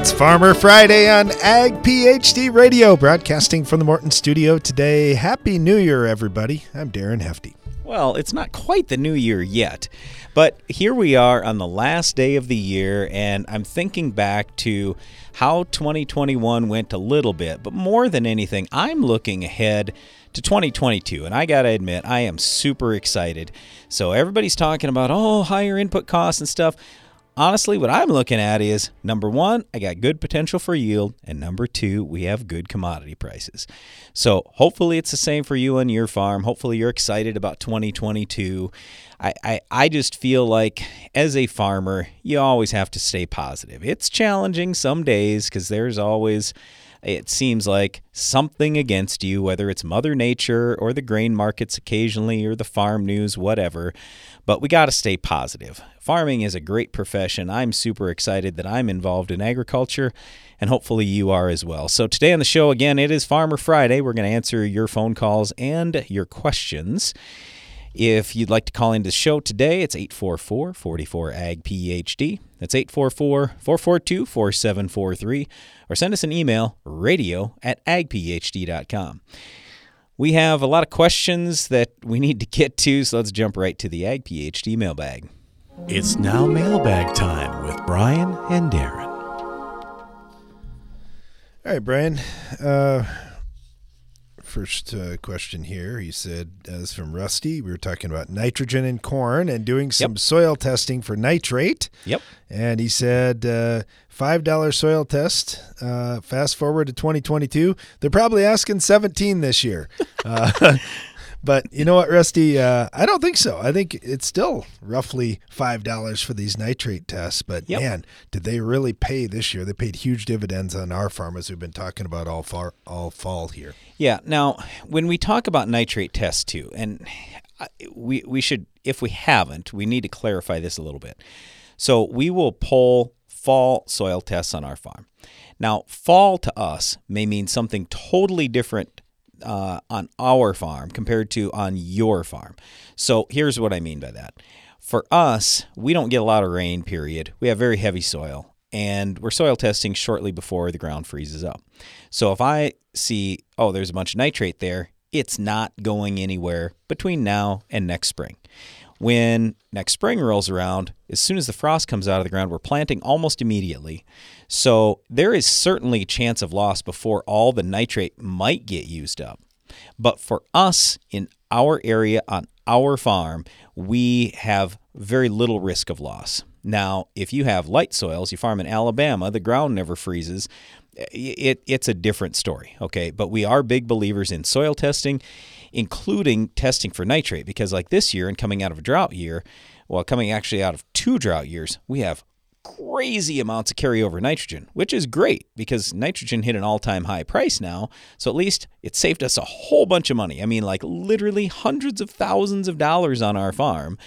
It's Farmer Friday on Ag PhD Radio, broadcasting from the Morton Studio today. Happy New Year, everybody. I'm Darren Hefty. Well, it's not quite the new year yet, but here we are on the last day of the year, and I'm thinking back to how 2021 went a little bit, but more than anything, I'm looking ahead to 2022. And I got to admit, I am super excited. So everybody's talking about, oh, higher input costs and stuff. Honestly, what I'm looking at is number one, I got good potential for yield, and number two, we have good commodity prices. So hopefully it's the same for you on your farm. Hopefully you're excited about 2022. I, I, I just feel like as a farmer, you always have to stay positive. It's challenging some days because there's always it seems like something against you, whether it's Mother Nature or the grain markets occasionally or the farm news, whatever. But we got to stay positive. Farming is a great profession. I'm super excited that I'm involved in agriculture, and hopefully you are as well. So, today on the show, again, it is Farmer Friday. We're going to answer your phone calls and your questions. If you'd like to call into the show today, it's 844 44 AG PhD. That's 844 442 4743. Or send us an email, radio at agphd.com. We have a lot of questions that we need to get to, so let's jump right to the Ag PhD mailbag. It's now mailbag time with Brian and Darren. All right, Brian. Uh, first uh, question here. He said, as from Rusty, we were talking about nitrogen in corn and doing some Yep. soil testing for nitrate. Yep. And he said, uh, $5 soil test. Uh, fast forward to 2022. They're probably asking 17 this year. Uh, but you know what, Rusty? Uh, I don't think so. I think it's still roughly $5 for these nitrate tests. But Yep. man, did they really pay this year? They paid huge dividends on our farm, as we've been talking about all, far, all fall here. Yeah. Now, when we talk about nitrate tests too, and we we should, if we haven't, we need to clarify this a little bit. So we will pull fall soil tests on our farm. Now, fall to us may mean something totally different uh, on our farm compared to on your farm. So here's what I mean by that. For us, we don't get a lot of rain. Period. We have very heavy soil, and we're soil testing shortly before the ground freezes up. So if I see, oh, there's a bunch of nitrate there, it's not going anywhere between now and next spring. When next spring rolls around, as soon as the frost comes out of the ground, we're planting almost immediately. So there is certainly a chance of loss before all the nitrate might get used up. But for us in our area on our farm, we have very little risk of loss. Now, if you have light soils, you farm in Alabama, the ground never freezes. It, it's a different story, okay? But we are big believers in soil testing, including testing for nitrate, because like this year and coming out of a drought year, well, coming actually out of two drought years, we have crazy amounts of carryover nitrogen, which is great because nitrogen hit an all time high price now. So at least it saved us a whole bunch of money. I mean, like literally hundreds of thousands of dollars on our farm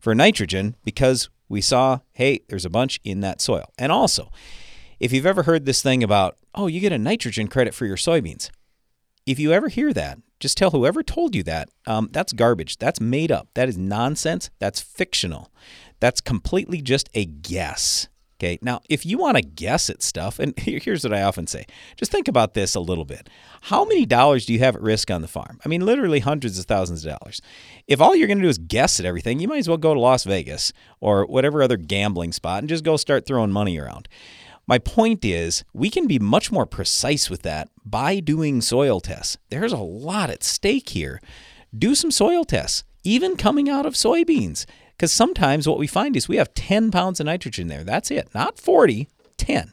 for nitrogen because we saw, hey, there's a bunch in that soil. And also, if you've ever heard this thing about, oh, you get a nitrogen credit for your soybeans, if you ever hear that, just tell whoever told you that um, that's garbage. That's made up. That is nonsense. That's fictional. That's completely just a guess. Okay. Now, if you want to guess at stuff, and here's what I often say just think about this a little bit. How many dollars do you have at risk on the farm? I mean, literally hundreds of thousands of dollars. If all you're going to do is guess at everything, you might as well go to Las Vegas or whatever other gambling spot and just go start throwing money around. My point is, we can be much more precise with that by doing soil tests. There's a lot at stake here. Do some soil tests, even coming out of soybeans. Because sometimes what we find is we have 10 pounds of nitrogen there. That's it. Not 40, 10.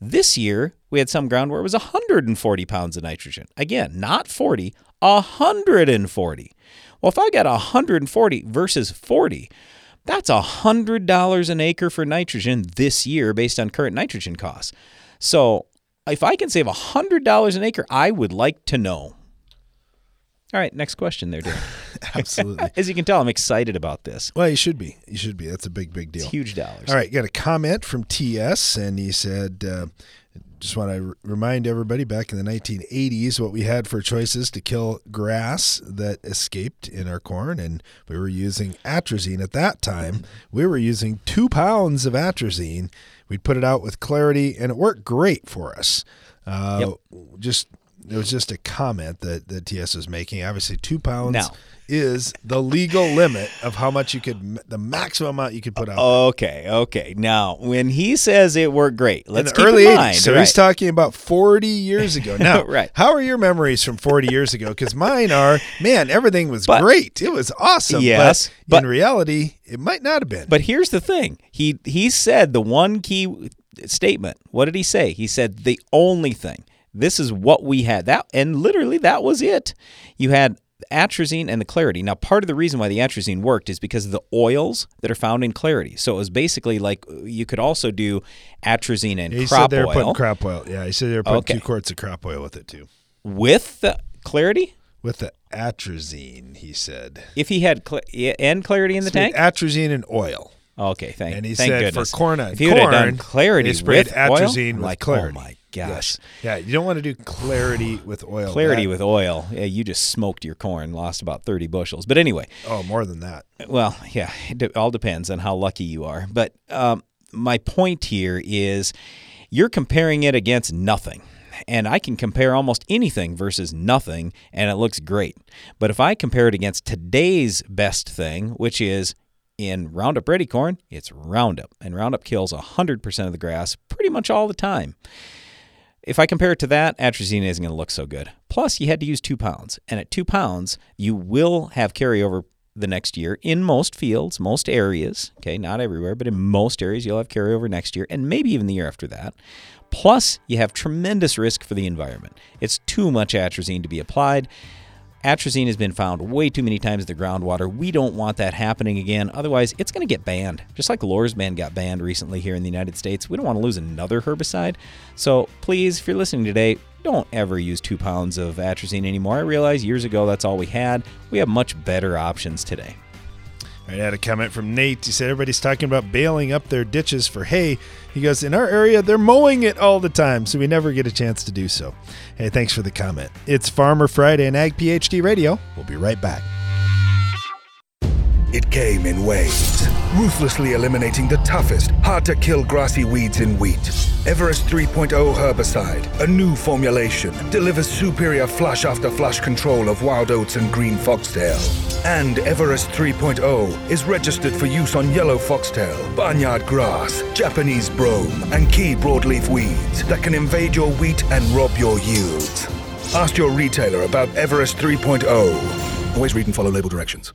This year, we had some ground where it was 140 pounds of nitrogen. Again, not 40, 140. Well, if I got 140 versus 40, that's $100 an acre for nitrogen this year based on current nitrogen costs. So if I can save $100 an acre, I would like to know. All right, next question there, Dan. Absolutely. As you can tell, I'm excited about this. well, you should be. You should be. That's a big, big deal. It's huge dollars. All right, got a comment from TS, and he said, uh, just want to r- remind everybody back in the 1980s what we had for choices to kill grass that escaped in our corn, and we were using atrazine at that time. We were using two pounds of atrazine. We'd put it out with clarity, and it worked great for us. Uh, Just it was just a comment that that TS was making. Obviously, two pounds is the legal limit of how much you could, the maximum amount you could put out. Okay, okay. Now, when he says it worked great, let's the keep early in 80s. mind. So right. he's talking about 40 years ago. Now, Right. how are your memories from 40 years ago? Because mine are, man, everything was But- great. It was awesome. Yes, but, but- in reality, it might not have been. But here's the thing. He he said the one key statement. What did he say? He said the only thing. This is what we had. That and literally that was it. You had atrazine and the clarity. Now, part of the reason why the atrazine worked is because of the oils that are found in clarity. So it was basically like you could also do atrazine and he said they were oil putting crop oil. Yeah, he said they were putting Okay. two quarts of crop oil with it too. with the clarity. With the atrazine, he said. If he had cl- and clarity in the Sprayed tank. atrazine and oil. Okay, thank. And he thank said goodness. for corn if he would have done clarity with atrazine oil, with like, oh clarity. Oh my gosh. Yes. Yeah, you don't want to do clarity with oil. Clarity That- with oil. Yeah, you just smoked your corn, lost about 30 bushels. But anyway, Oh, more than that. well, yeah, it all depends on how lucky you are. But um, my point here is you're comparing it against nothing. And I can compare almost anything versus nothing, and it looks great. But if I compare it against today's best thing, which is in Roundup Ready corn, it's Roundup. And Roundup kills 100% of the grass pretty much all the time. If I compare it to that, atrazine isn't going to look so good. Plus, you had to use two pounds. And at two pounds, you will have carryover the next year in most fields, most areas. Okay, not everywhere, but in most areas, you'll have carryover next year and maybe even the year after that. Plus, you have tremendous risk for the environment. It's too much atrazine to be applied. Atrazine has been found way too many times in the groundwater. We don't want that happening again. Otherwise, it's going to get banned. Just like Lorsban got banned recently here in the United States. We don't want to lose another herbicide. So please, if you're listening today, don't ever use two pounds of atrazine anymore. I realize years ago that's all we had. We have much better options today. I had a comment from Nate. He said everybody's talking about baling up their ditches for hay. He goes, In our area, they're mowing it all the time, so we never get a chance to do so. Hey, thanks for the comment. It's Farmer Friday and Ag PhD Radio. We'll be right back. It came in waves, ruthlessly eliminating the toughest, hard to kill grassy weeds in wheat. Everest 3.0 herbicide, a new formulation, delivers superior flush after flush control of wild oats and green foxtail. And Everest 3.0 is registered for use on yellow foxtail, barnyard grass, Japanese brome, and key broadleaf weeds that can invade your wheat and rob your yields. Ask your retailer about Everest 3.0. Always read and follow label directions.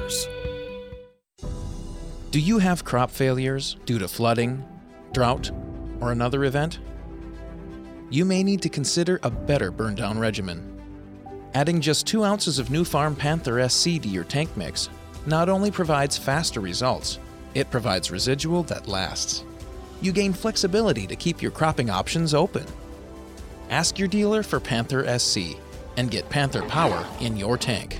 Do you have crop failures due to flooding, drought, or another event? You may need to consider a better burn down regimen. Adding just 2 ounces of Nufarm Panther SC to your tank mix not only provides faster results, it provides residual that lasts. You gain flexibility to keep your cropping options open. Ask your dealer for Panther SC and get Panther power in your tank.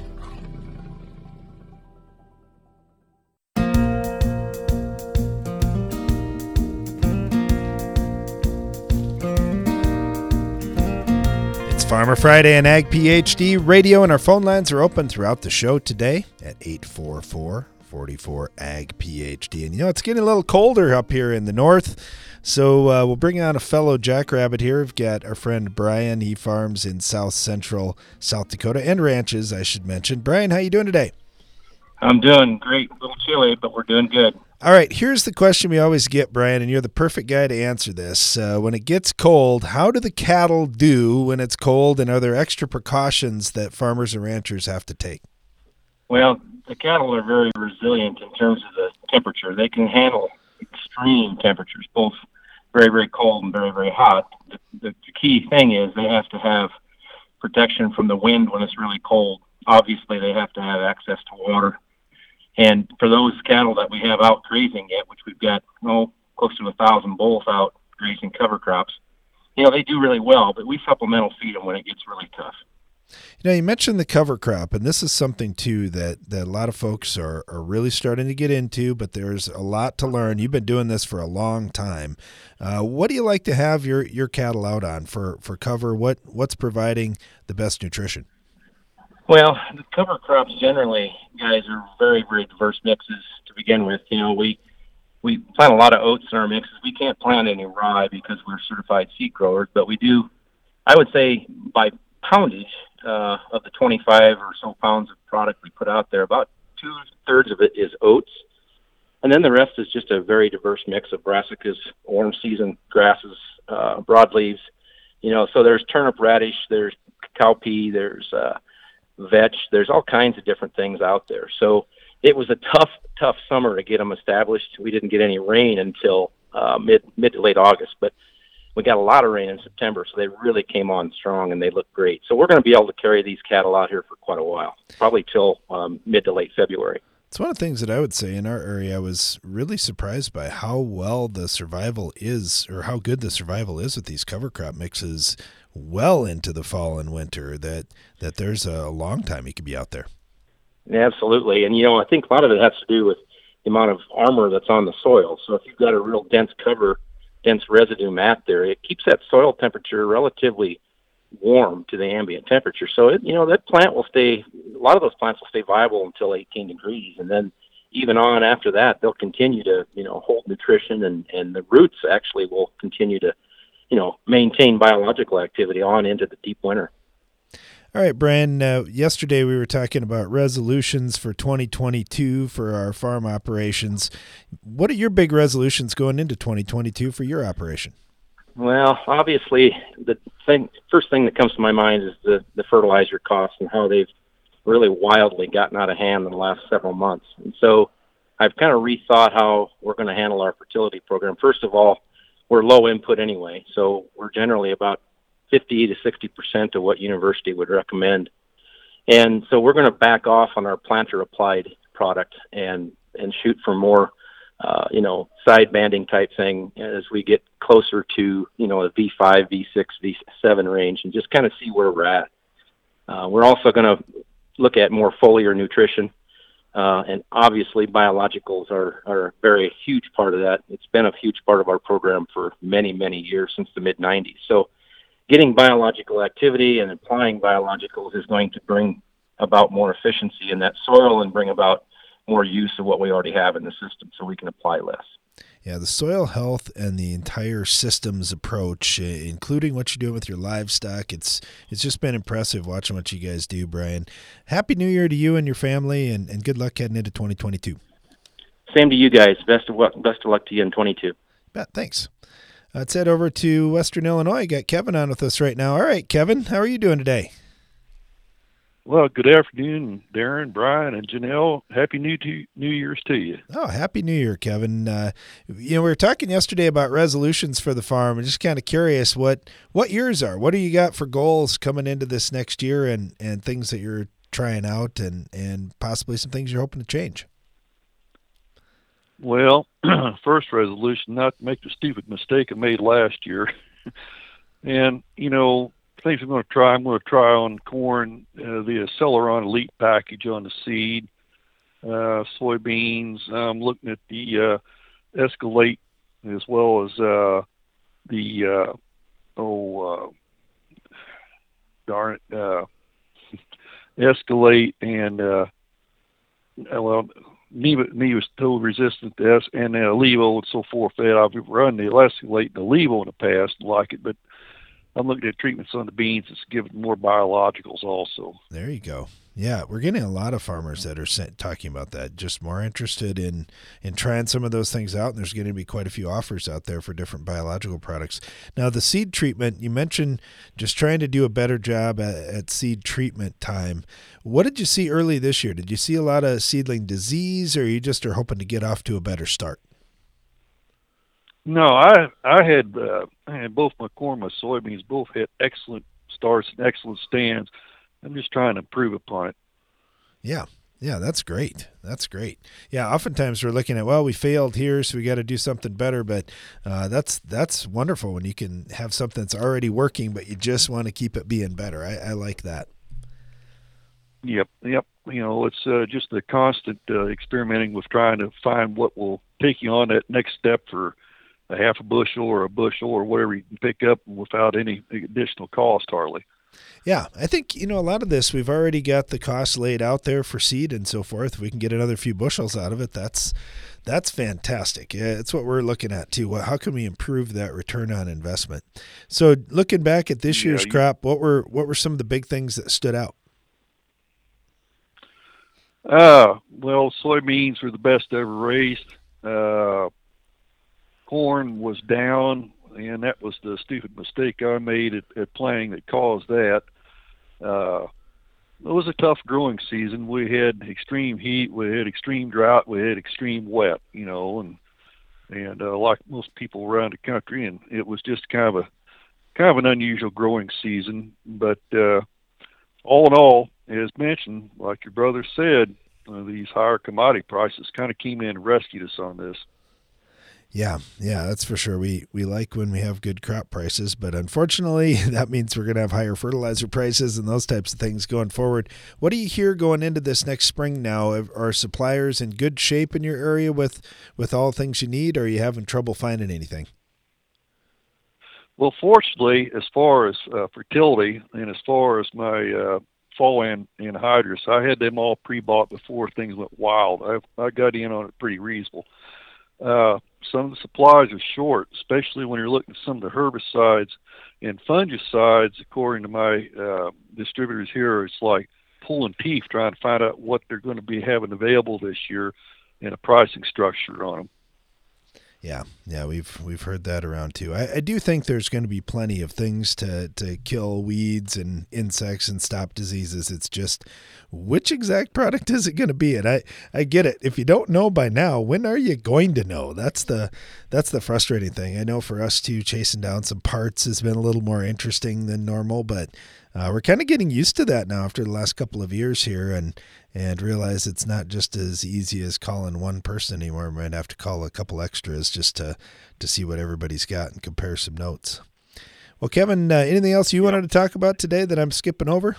Farmer Friday and Ag PhD Radio, and our phone lines are open throughout the show today at 844 44 Ag PhD. And you know, it's getting a little colder up here in the north. So uh, we'll bring on a fellow jackrabbit here. We've got our friend Brian. He farms in south central South Dakota and ranches, I should mention. Brian, how you doing today? I'm doing great. A little chilly, but we're doing good. All right, here's the question we always get, Brian, and you're the perfect guy to answer this. Uh, when it gets cold, how do the cattle do when it's cold, and are there extra precautions that farmers and ranchers have to take? Well, the cattle are very resilient in terms of the temperature. They can handle extreme temperatures, both very, very cold and very, very hot. The, the, the key thing is they have to have protection from the wind when it's really cold. Obviously, they have to have access to water and for those cattle that we have out grazing yet, which we've got oh close to a thousand bulls out grazing cover crops, you know they do really well. But we supplemental feed them when it gets really tough. You know, you mentioned the cover crop, and this is something too that, that a lot of folks are, are really starting to get into, but there's a lot to learn. You've been doing this for a long time. Uh, what do you like to have your, your cattle out on for, for cover? What what's providing the best nutrition? Well, the cover crops generally, guys, are very, very diverse mixes to begin with. You know, we we plant a lot of oats in our mixes. We can't plant any rye because we're certified seed growers, but we do. I would say by poundage uh, of the 25 or so pounds of product we put out there, about two thirds of it is oats, and then the rest is just a very diverse mix of brassicas, orange season grasses, uh, broadleaves. You know, so there's turnip radish, there's cowpea, there's uh, vetch. There's all kinds of different things out there. So it was a tough, tough summer to get them established. We didn't get any rain until uh, mid mid to late August, but we got a lot of rain in September, so they really came on strong and they look great. So we're going to be able to carry these cattle out here for quite a while, probably till um, mid to late February. It's one of the things that I would say in our area. I was really surprised by how well the survival is, or how good the survival is with these cover crop mixes well into the fall and winter that that there's a long time he could be out there. Absolutely, and you know I think a lot of it has to do with the amount of armor that's on the soil. So if you've got a real dense cover, dense residue mat there, it keeps that soil temperature relatively warm to the ambient temperature. So it, you know that plant will stay. A lot of those plants will stay viable until 18 degrees, and then even on after that, they'll continue to you know hold nutrition, and and the roots actually will continue to you know, maintain biological activity on into the deep winter. All right, Brian. Uh, yesterday we were talking about resolutions for 2022 for our farm operations. What are your big resolutions going into 2022 for your operation? Well, obviously, the thing, first thing that comes to my mind is the, the fertilizer costs and how they've really wildly gotten out of hand in the last several months. And so I've kind of rethought how we're going to handle our fertility program. First of all, we're low input anyway, so we're generally about 50 to 60 percent of what university would recommend. And so we're going to back off on our planter applied product and and shoot for more, uh, you know, side banding type thing as we get closer to you know a V5, V6, V7 range, and just kind of see where we're at. Uh, we're also going to look at more foliar nutrition uh, and obviously, biologicals are, are a very huge part of that. It's been a huge part of our program for many, many years since the mid 90s. So, getting biological activity and applying biologicals is going to bring about more efficiency in that soil and bring about more use of what we already have in the system so we can apply less. Yeah, the soil health and the entire systems approach, including what you're doing with your livestock, it's it's just been impressive watching what you guys do, Brian. Happy New Year to you and your family, and, and good luck heading into 2022. Same to you guys. Best of luck. Best of luck to you in 22. Bet. Thanks. Let's head over to Western Illinois. Got Kevin on with us right now. All right, Kevin, how are you doing today? Well, good afternoon, Darren, Brian, and Janelle. Happy New to, New Year's to you. Oh, happy New Year, Kevin. Uh, you know, we were talking yesterday about resolutions for the farm. I'm just kind of curious what what yours are. What do you got for goals coming into this next year, and and things that you're trying out, and and possibly some things you're hoping to change. Well, first resolution not to make the stupid mistake I made last year, and you know things I'm going to try. I'm going to try on corn uh, the Acceleron Elite package on the seed, uh, soybeans. I'm looking at the uh, Escalate as well as uh, the uh, oh uh, darn it, uh, Escalate and uh, well me was told resistant to S and uh, Levo and so forth. That I've run the Lesylate and the Levo in the past, like it, but I'm looking at treatments on the beans It's giving more biologicals also. There you go. Yeah, we're getting a lot of farmers that are talking about that. Just more interested in in trying some of those things out, and there's going to be quite a few offers out there for different biological products. Now, the seed treatment you mentioned, just trying to do a better job at, at seed treatment time. What did you see early this year? Did you see a lot of seedling disease, or you just are hoping to get off to a better start? No, I I had uh, I had both my corn, my soybeans both had excellent starts and excellent stands I'm just trying to improve upon it. Yeah. Yeah, that's great. That's great. Yeah, oftentimes we're looking at well, we failed here, so we got to do something better. But uh, that's that's wonderful when you can have something that's already working, but you just want to keep it being better. I, I like that. Yep, yep. You know, it's uh, just the constant uh, experimenting with trying to find what will take you on that next step for a half a bushel or a bushel or whatever you can pick up without any additional cost hardly. Yeah, I think you know a lot of this. We've already got the cost laid out there for seed and so forth. We can get another few bushels out of it. That's that's fantastic. Yeah, it's what we're looking at too. How can we improve that return on investment? So, looking back at this year's you, crop, what were what were some of the big things that stood out? Uh, well, soybeans were the best ever raised. Uh, corn was down and that was the stupid mistake I made at, at playing that caused that. Uh, it was a tough growing season. We had extreme heat, we had extreme drought, we had extreme wet, you know, and and uh, like most people around the country, and it was just kind of a kind of an unusual growing season. But uh, all in all, as mentioned, like your brother said, uh, these higher commodity prices kind of came in and rescued us on this. Yeah, yeah, that's for sure. We we like when we have good crop prices, but unfortunately, that means we're going to have higher fertilizer prices and those types of things going forward. What do you hear going into this next spring now? Are suppliers in good shape in your area with with all things you need, or are you having trouble finding anything? Well, fortunately, as far as uh, fertility and as far as my uh, fall and anhydrous, I had them all pre-bought before things went wild. I I got in on it pretty reasonable. Uh, some of the supplies are short, especially when you're looking at some of the herbicides and fungicides. According to my uh, distributors here, it's like pulling teeth trying to find out what they're going to be having available this year and a pricing structure on them. Yeah, yeah, we've we've heard that around too. I, I do think there's going to be plenty of things to to kill weeds and insects and stop diseases. It's just which exact product is it going to be? And I I get it. If you don't know by now, when are you going to know? That's the that's the frustrating thing. I know for us too, chasing down some parts has been a little more interesting than normal, but uh, we're kind of getting used to that now after the last couple of years here, and and realize it's not just as easy as calling one person anymore. We might have to call a couple extras just to to see what everybody's got and compare some notes. Well, Kevin, uh, anything else you wanted to talk about today that I'm skipping over?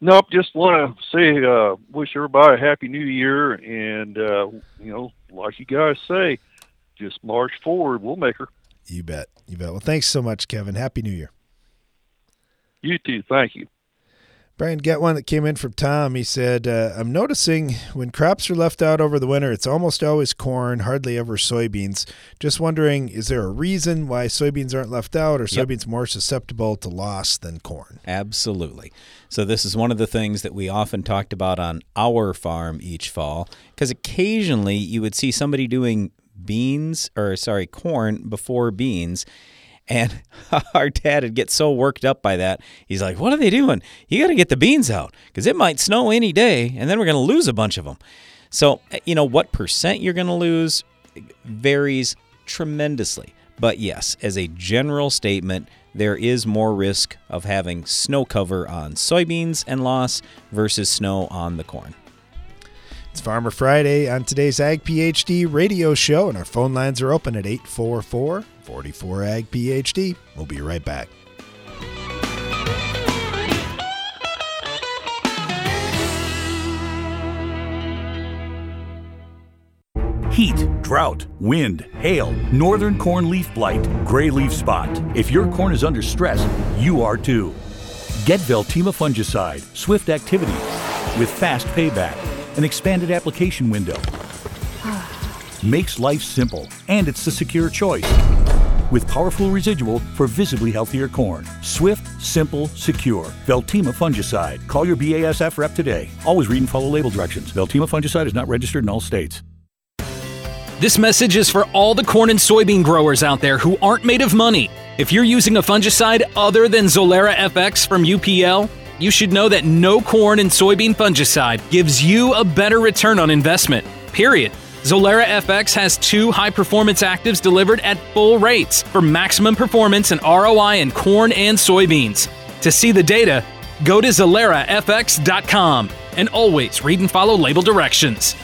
Nope. Just want to say, uh, wish everybody a happy New Year, and uh, you know, like you guys say, just march forward. We'll make her. You bet. You bet. Well, thanks so much, Kevin. Happy New Year. You too. Thank you. Brian, get one that came in from Tom. He said, uh, I'm noticing when crops are left out over the winter, it's almost always corn, hardly ever soybeans. Just wondering, is there a reason why soybeans aren't left out? Or soybeans yep. more susceptible to loss than corn? Absolutely. So, this is one of the things that we often talked about on our farm each fall, because occasionally you would see somebody doing beans, or sorry, corn before beans and our dad would get so worked up by that. He's like, What are they doing? You got to get the beans out because it might snow any day and then we're going to lose a bunch of them. So, eh, you know, what percent you're going to lose varies tremendously. But yes, as a general statement, there is more risk of having snow cover on soybeans and loss versus snow on the corn. It's Farmer Friday on today's Ag PhD radio show, and our phone lines are open at 844 44 Ag PhD. We'll be right back. Heat, drought, wind, hail, northern corn leaf blight, gray leaf spot. If your corn is under stress, you are too. Get Veltima fungicide, swift activity with fast payback an expanded application window. Makes life simple, and it's the secure choice. With powerful residual for visibly healthier corn. Swift, simple, secure. Veltima fungicide. Call your BASF rep today. Always read and follow label directions. Veltima fungicide is not registered in all states. This message is for all the corn and soybean growers out there who aren't made of money. If you're using a fungicide other than Zolera FX from UPL, you should know that no corn and soybean fungicide gives you a better return on investment. Period. Zolera FX has two high performance actives delivered at full rates for maximum performance and ROI in corn and soybeans. To see the data, go to ZoleraFX.com and always read and follow label directions.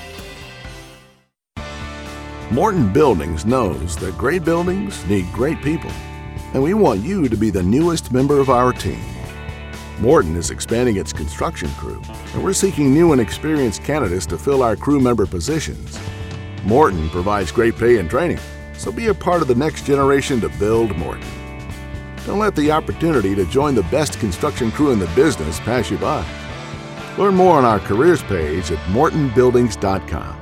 Morton Buildings knows that great buildings need great people, and we want you to be the newest member of our team. Morton is expanding its construction crew, and we're seeking new and experienced candidates to fill our crew member positions. Morton provides great pay and training, so be a part of the next generation to build Morton. Don't let the opportunity to join the best construction crew in the business pass you by. Learn more on our careers page at mortonbuildings.com.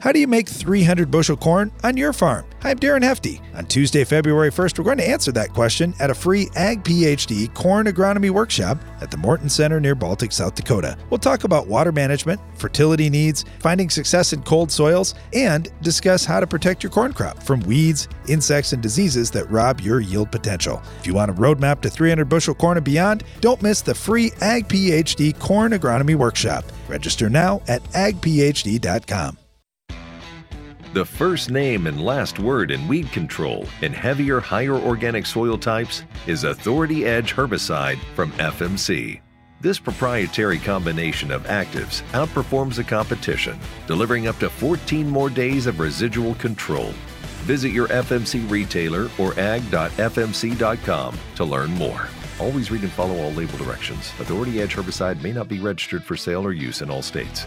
How do you make 300 bushel corn on your farm? I'm Darren Hefty. On Tuesday, February 1st, we're going to answer that question at a free Ag PhD corn agronomy workshop at the Morton Center near Baltic, South Dakota. We'll talk about water management, fertility needs, finding success in cold soils, and discuss how to protect your corn crop from weeds, insects, and diseases that rob your yield potential. If you want a roadmap to 300 bushel corn and beyond, don't miss the free Ag PhD corn agronomy workshop. Register now at agphd.com. The first name and last word in weed control in heavier, higher organic soil types is Authority Edge herbicide from FMC. This proprietary combination of actives outperforms the competition, delivering up to 14 more days of residual control. Visit your FMC retailer or ag.fmc.com to learn more. Always read and follow all label directions. Authority Edge herbicide may not be registered for sale or use in all states.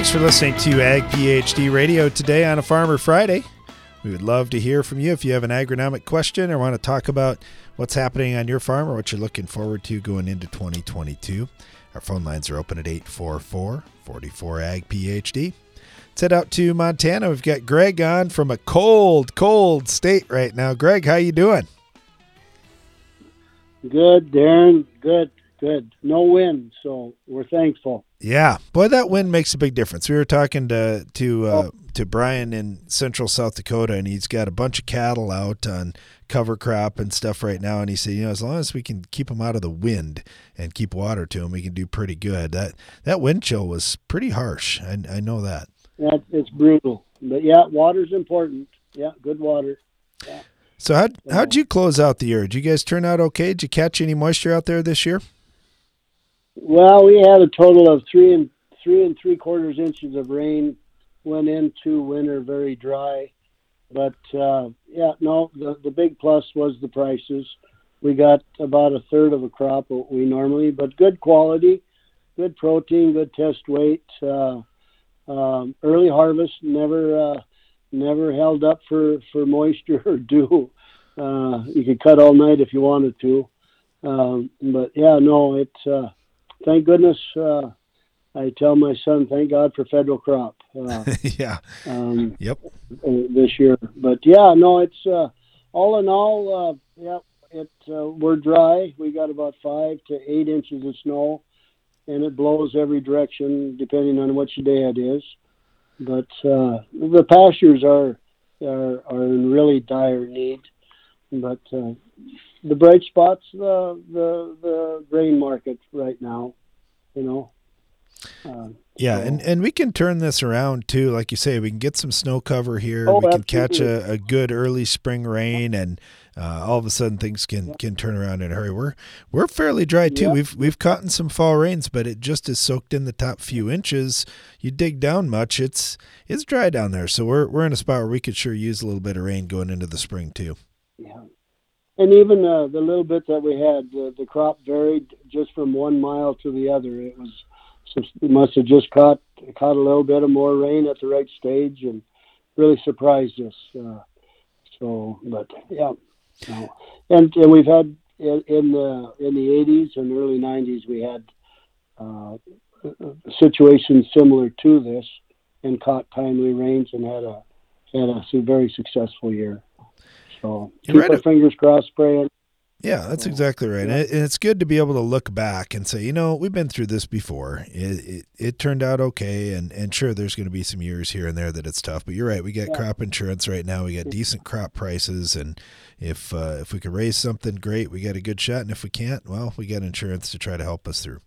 Thanks for listening to Ag PhD Radio today on a Farmer Friday. We would love to hear from you if you have an agronomic question or want to talk about what's happening on your farm or what you're looking forward to going into 2022. Our phone lines are open at 844 44 Ag PhD. Let's head out to Montana. We've got Greg on from a cold, cold state right now. Greg, how you doing? Good, Darren. Good, good. No wind, so we're thankful. Yeah, boy, that wind makes a big difference. We were talking to to uh, to Brian in Central South Dakota, and he's got a bunch of cattle out on cover crop and stuff right now. And he said, you know, as long as we can keep them out of the wind and keep water to them, we can do pretty good. That that wind chill was pretty harsh. I, I know that. Yeah, it's brutal, but yeah, water's important. Yeah, good water. Yeah. So how how'd you close out the year? Did you guys turn out okay? Did you catch any moisture out there this year? Well, we had a total of three and three and three quarters inches of rain. Went into winter very dry, but uh, yeah, no. The the big plus was the prices. We got about a third of a crop what we normally, but good quality, good protein, good test weight. Uh, um, early harvest never uh, never held up for for moisture or dew. Uh, you could cut all night if you wanted to, um, but yeah, no, it's. Uh, thank goodness. Uh, I tell my son, thank God for federal crop. Uh, yeah. Um, yep. This year, but yeah, no, it's uh, all in all. Uh, yeah, it uh, we're dry. We got about five to eight inches of snow, and it blows every direction depending on which day it is. But uh, the pastures are are are in really dire need. But uh, the bright spots, the the the grain market right now, you know. Uh, yeah, so. and, and we can turn this around too. Like you say, we can get some snow cover here. Oh, we can catch a, a good early spring rain and uh, all of a sudden things can can turn around in a hurry. We're we're fairly dry too. We've we've caught in some fall rains, but it just is soaked in the top few inches. You dig down much, it's it's dry down there. So we're we're in a spot where we could sure use a little bit of rain going into the spring too. Yeah. And even uh, the little bit that we had, the, the crop varied just from one mile to the other. It was it must have just caught caught a little bit of more rain at the right stage and really surprised us. Uh, so, but yeah, no. and and we've had in, in the in the 80s and early 90s we had uh, situations similar to this and caught timely rains and had a had a very successful year. So keep right our fingers crossed, praying. Yeah, that's exactly right. And, and it's good to be able to look back and say, you know, we've been through this before. It it, it turned out okay, and and sure, there's going to be some years here and there that it's tough. But you're right. We got Yeah. crop insurance right now. We got decent crop prices, and if uh, if we can raise something, great. We got a good shot, and if we can't, well, we got insurance to try to help us through.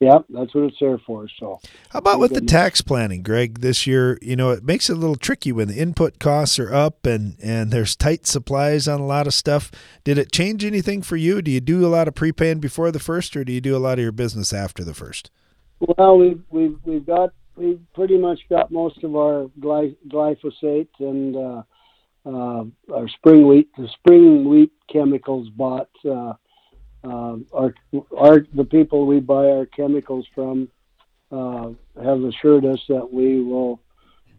Yeah, that's what it's there for. So How about with the tax planning, Greg? This year, you know, it makes it a little tricky when the input costs are up and and there's tight supplies on a lot of stuff. Did it change anything for you? Do you do a lot of prepaying before the first, or do you do a lot of your business after the first? Well, we've we've we've got we've pretty much got most of our gly, glyphosate and uh, uh, our spring wheat the spring wheat chemicals bought. Uh, uh, our our the people we buy our chemicals from uh, have assured us that we will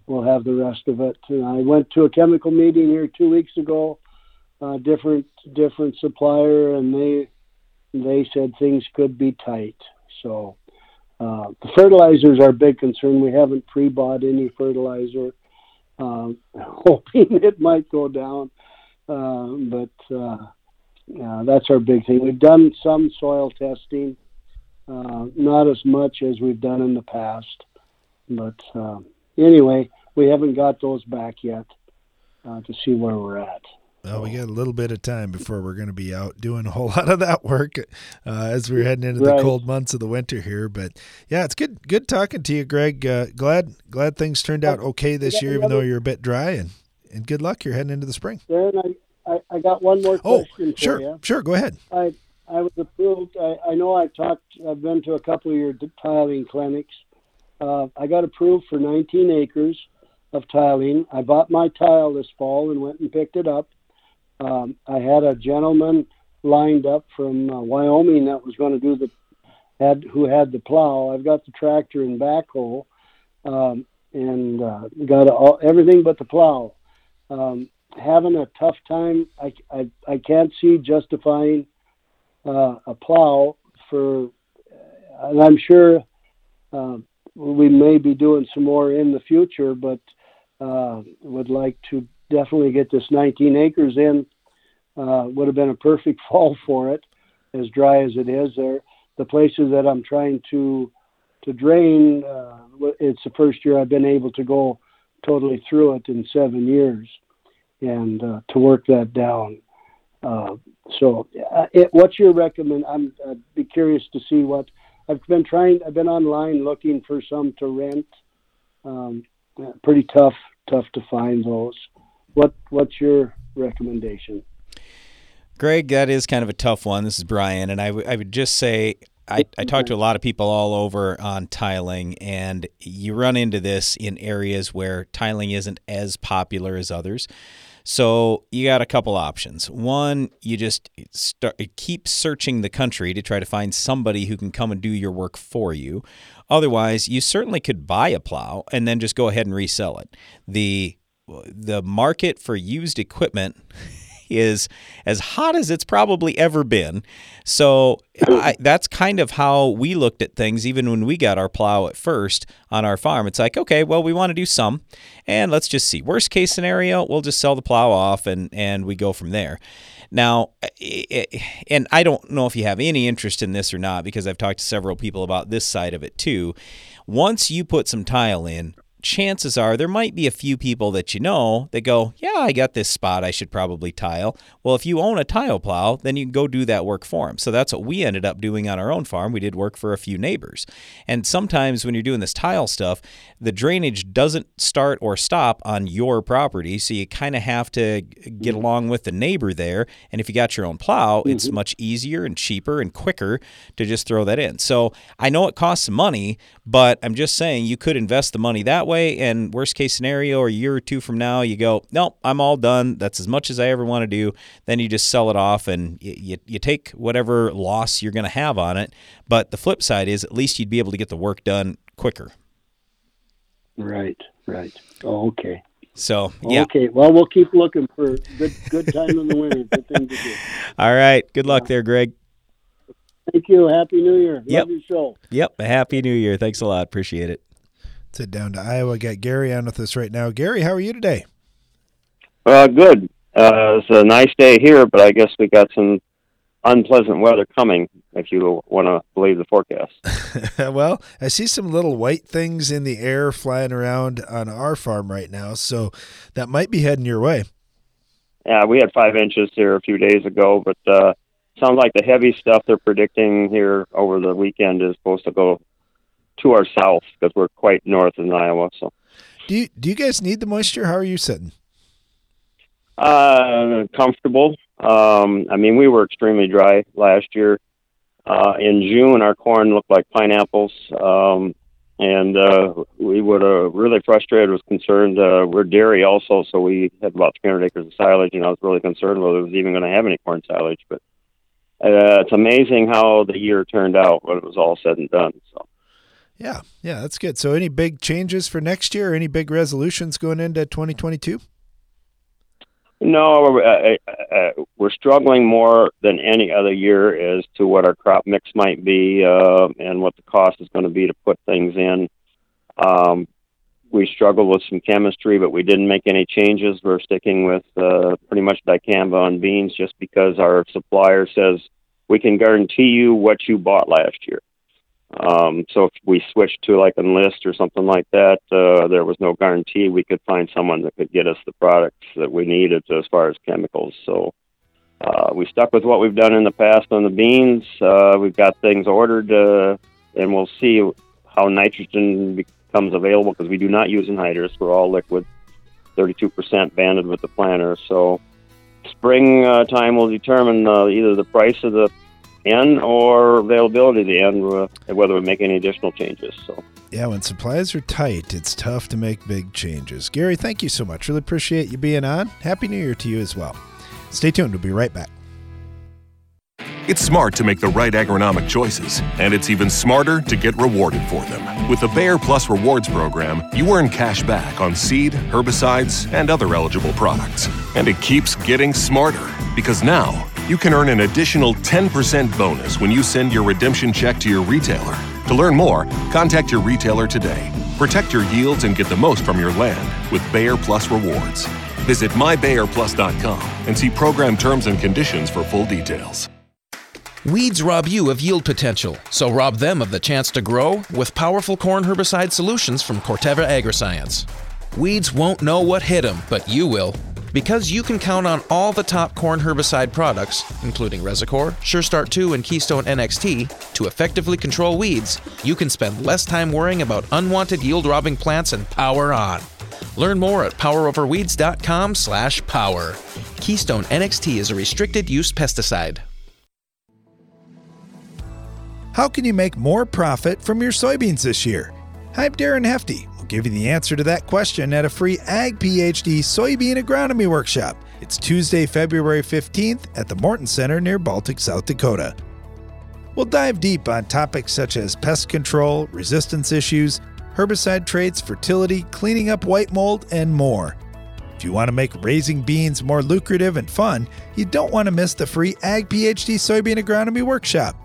will have the rest of it. And I went to a chemical meeting here two weeks ago, uh, different different supplier, and they they said things could be tight. So. Uh, the fertilizer is our big concern. We haven't pre-bought any fertilizer, um, hoping it might go down. Uh, but uh, that's our big thing. We've done some soil testing, uh, not as much as we've done in the past. But uh, anyway, we haven't got those back yet uh, to see where we're at. Well, we got a little bit of time before we're going to be out doing a whole lot of that work uh, as we're heading into Right. the cold months of the winter here. But yeah, it's good good talking to you, Greg. Uh, glad glad things turned out okay this year, even though you're a bit dry. And and good luck. You're heading into the spring. Darren, I, I, I got one more Oh, question for sure, you. sure. Go ahead. I I was approved. I, I know I've talked. I've been to a couple of your tiling clinics. Uh, I got approved for 19 acres of tiling. I bought my tile this fall and went and picked it up. Um, I had a gentleman lined up from uh, Wyoming that was going to do the had who had the plow. I've got the tractor and backhoe, um, and uh, got all, everything but the plow. Um, having a tough time. I, I, I can't see justifying uh, a plow for, and I'm sure uh, we may be doing some more in the future, but uh, would like to definitely get this 19 acres in. Uh, would have been a perfect fall for it, as dry as it is. There, the places that I'm trying to to drain, uh, it's the first year I've been able to go totally through it in seven years, and uh, to work that down. Uh, so, uh, it, what's your recommend? I'm I'd be curious to see what I've been trying. I've been online looking for some to rent. Um, pretty tough, tough to find those. What What's your recommendation? Greg, that is kind of a tough one. This is Brian, and I, w- I would just say I, I talk to a lot of people all over on tiling, and you run into this in areas where tiling isn't as popular as others. So you got a couple options. One, you just start keep searching the country to try to find somebody who can come and do your work for you. Otherwise, you certainly could buy a plow and then just go ahead and resell it. The the market for used equipment is as hot as it's probably ever been. So I, that's kind of how we looked at things, even when we got our plow at first on our farm. It's like, okay, well, we want to do some, and let's just see. Worst case scenario, we'll just sell the plow off, and and we go from there. Now, and I don't know if you have any interest in this or not, because I've talked to several people about this side of it too. Once you put some tile in, chances are there might be a few people that you know that go, Yeah, I got this spot I should probably tile. Well, if you own a tile plow, then you can go do that work for them. So that's what we ended up doing on our own farm. We did work for a few neighbors. And sometimes when you're doing this tile stuff, the drainage doesn't start or stop on your property. So you kind of have to get mm-hmm. along with the neighbor there. And if you got your own plow, it's mm-hmm. much easier and cheaper and quicker to just throw that in. So I know it costs money, but I'm just saying you could invest the money that way. And worst case scenario, or a year or two from now, you go, nope, I'm all done. That's as much as I ever want to do. Then you just sell it off and you, you, you take whatever loss you're going to have on it. But the flip side is at least you'd be able to get the work done quicker. Right, right. Oh, okay. So yeah. Okay. Well, we'll keep looking for good good time in the winter. Good thing to do. All right. Good luck there, Greg. Thank you. Happy New Year. Yep. Love your show. Yep. Happy new year. Thanks a lot. Appreciate it. Let's down to Iowa. Got Gary on with us right now. Gary, how are you today? Uh, good. Uh, it's a nice day here, but I guess we got some unpleasant weather coming, if you want to believe the forecast. well, I see some little white things in the air flying around on our farm right now, so that might be heading your way. Yeah, we had five inches here a few days ago, but uh, sounds like the heavy stuff they're predicting here over the weekend is supposed to go to our south because we're quite north in Iowa. So, Do you do you guys need the moisture? How are you sitting? uh, comfortable. Um, I mean, we were extremely dry last year. Uh, in June, our corn looked like pineapples. Um, and uh, we were uh, really frustrated, was concerned. Uh, we're dairy also, so we had about 300 acres of silage, and I was really concerned whether it was even going to have any corn silage. But uh, it's amazing how the year turned out when it was all said and done. So. Yeah, yeah, that's good. So, any big changes for next year? Any big resolutions going into 2022? No, uh, uh, uh, we're struggling more than any other year as to what our crop mix might be uh, and what the cost is going to be to put things in. Um, we struggled with some chemistry, but we didn't make any changes. We're sticking with uh, pretty much dicamba on beans just because our supplier says we can guarantee you what you bought last year. Um, so if we switched to like Enlist or something like that, uh, there was no guarantee we could find someone that could get us the products that we needed as far as chemicals. So uh, we stuck with what we've done in the past on the beans. Uh, we've got things ordered, uh, and we'll see how nitrogen becomes available because we do not use anhydrous. We're all liquid, 32% banded with the planter. So spring uh, time will determine uh, either the price of the N or availability of the end, uh, whether we make any additional changes. So. Yeah, when supplies are tight, it's tough to make big changes. Gary, thank you so much. Really appreciate you being on. Happy New Year to you as well. Stay tuned. We'll be right back. It's smart to make the right agronomic choices, and it's even smarter to get rewarded for them. With the Bayer Plus Rewards program, you earn cash back on seed, herbicides, and other eligible products. And it keeps getting smarter because now you can earn an additional 10% bonus when you send your redemption check to your retailer. To learn more, contact your retailer today. Protect your yields and get the most from your land with Bayer Plus Rewards. Visit mybayerplus.com and see program terms and conditions for full details. Weeds rob you of yield potential, so rob them of the chance to grow with powerful corn herbicide solutions from Corteva Agriscience. Weeds won't know what hit them, but you will. Because you can count on all the top corn herbicide products, including Resicore, SureStart 2, and Keystone NXT, to effectively control weeds, you can spend less time worrying about unwanted yield-robbing plants and power on. Learn more at poweroverweeds.com slash power. Keystone NXT is a restricted use pesticide. How can you make more profit from your soybeans this year? I'm Darren Hefty. Give you the answer to that question at a free Ag PhD soybean agronomy workshop. It's Tuesday, February 15th at the Morton Center near Baltic, South Dakota. We'll dive deep on topics such as pest control, resistance issues, herbicide traits, fertility, cleaning up white mold, and more. If you want to make raising beans more lucrative and fun, you don't want to miss the free Ag PhD soybean agronomy workshop.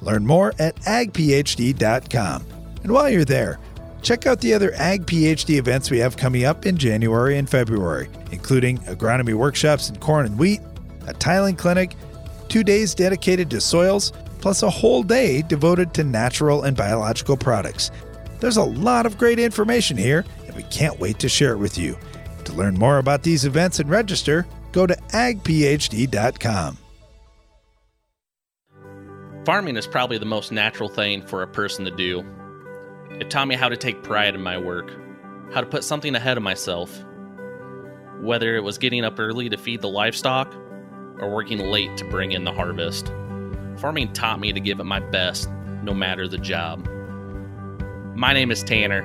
Learn more at agphd.com. And while you're there, check out the other Ag PhD events we have coming up in January and February, including agronomy workshops in corn and wheat, a tiling clinic, two days dedicated to soils, plus a whole day devoted to natural and biological products. There's a lot of great information here, and we can't wait to share it with you. To learn more about these events and register, go to agphd.com. Farming is probably the most natural thing for a person to do. It taught me how to take pride in my work, how to put something ahead of myself. Whether it was getting up early to feed the livestock or working late to bring in the harvest, farming taught me to give it my best no matter the job. My name is Tanner.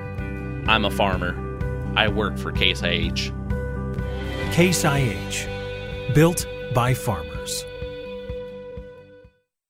I'm a farmer. I work for Case IH. Case IH, built by farmers.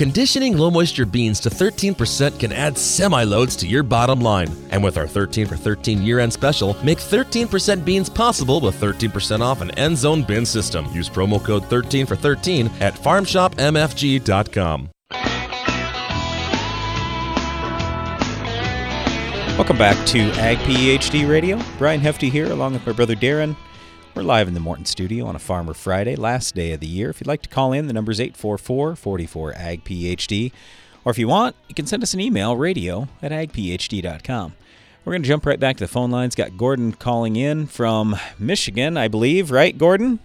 Conditioning low moisture beans to 13% can add semi loads to your bottom line. And with our 13 for 13 year end special, make 13% beans possible with 13% off an end zone bin system. Use promo code 13 for 13 at farmshopmfg.com. Welcome back to Ag PhD Radio. Brian Hefty here, along with my brother Darren. We're live in the Morton studio on a Farmer Friday, last day of the year. If you'd like to call in, the number is 844 44 Ag PhD. Or if you want, you can send us an email, radio at agphd.com. We're going to jump right back to the phone lines. Got Gordon calling in from Michigan, I believe, right, Gordon?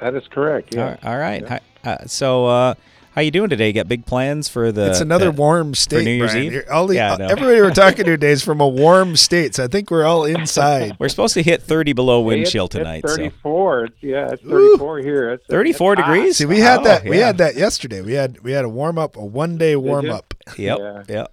That is correct. Yeah. All right. All right. Hi- Uh, so, uh, how you doing today? You Got big plans for the? it's another the- warm for state. New Year's Brian. Eve. All the, Yeah, I uh, everybody we're talking to today is from a warm state, so I think we're all inside. We're supposed to hit 30 below wind chill tonight. so 34. It's, yeah, it's 34 here. It's, 34 it's degrees? See, we had Oh, that. We had that yesterday. We had we had a warm up, a one day warm up. Yep. Yeah. Yep.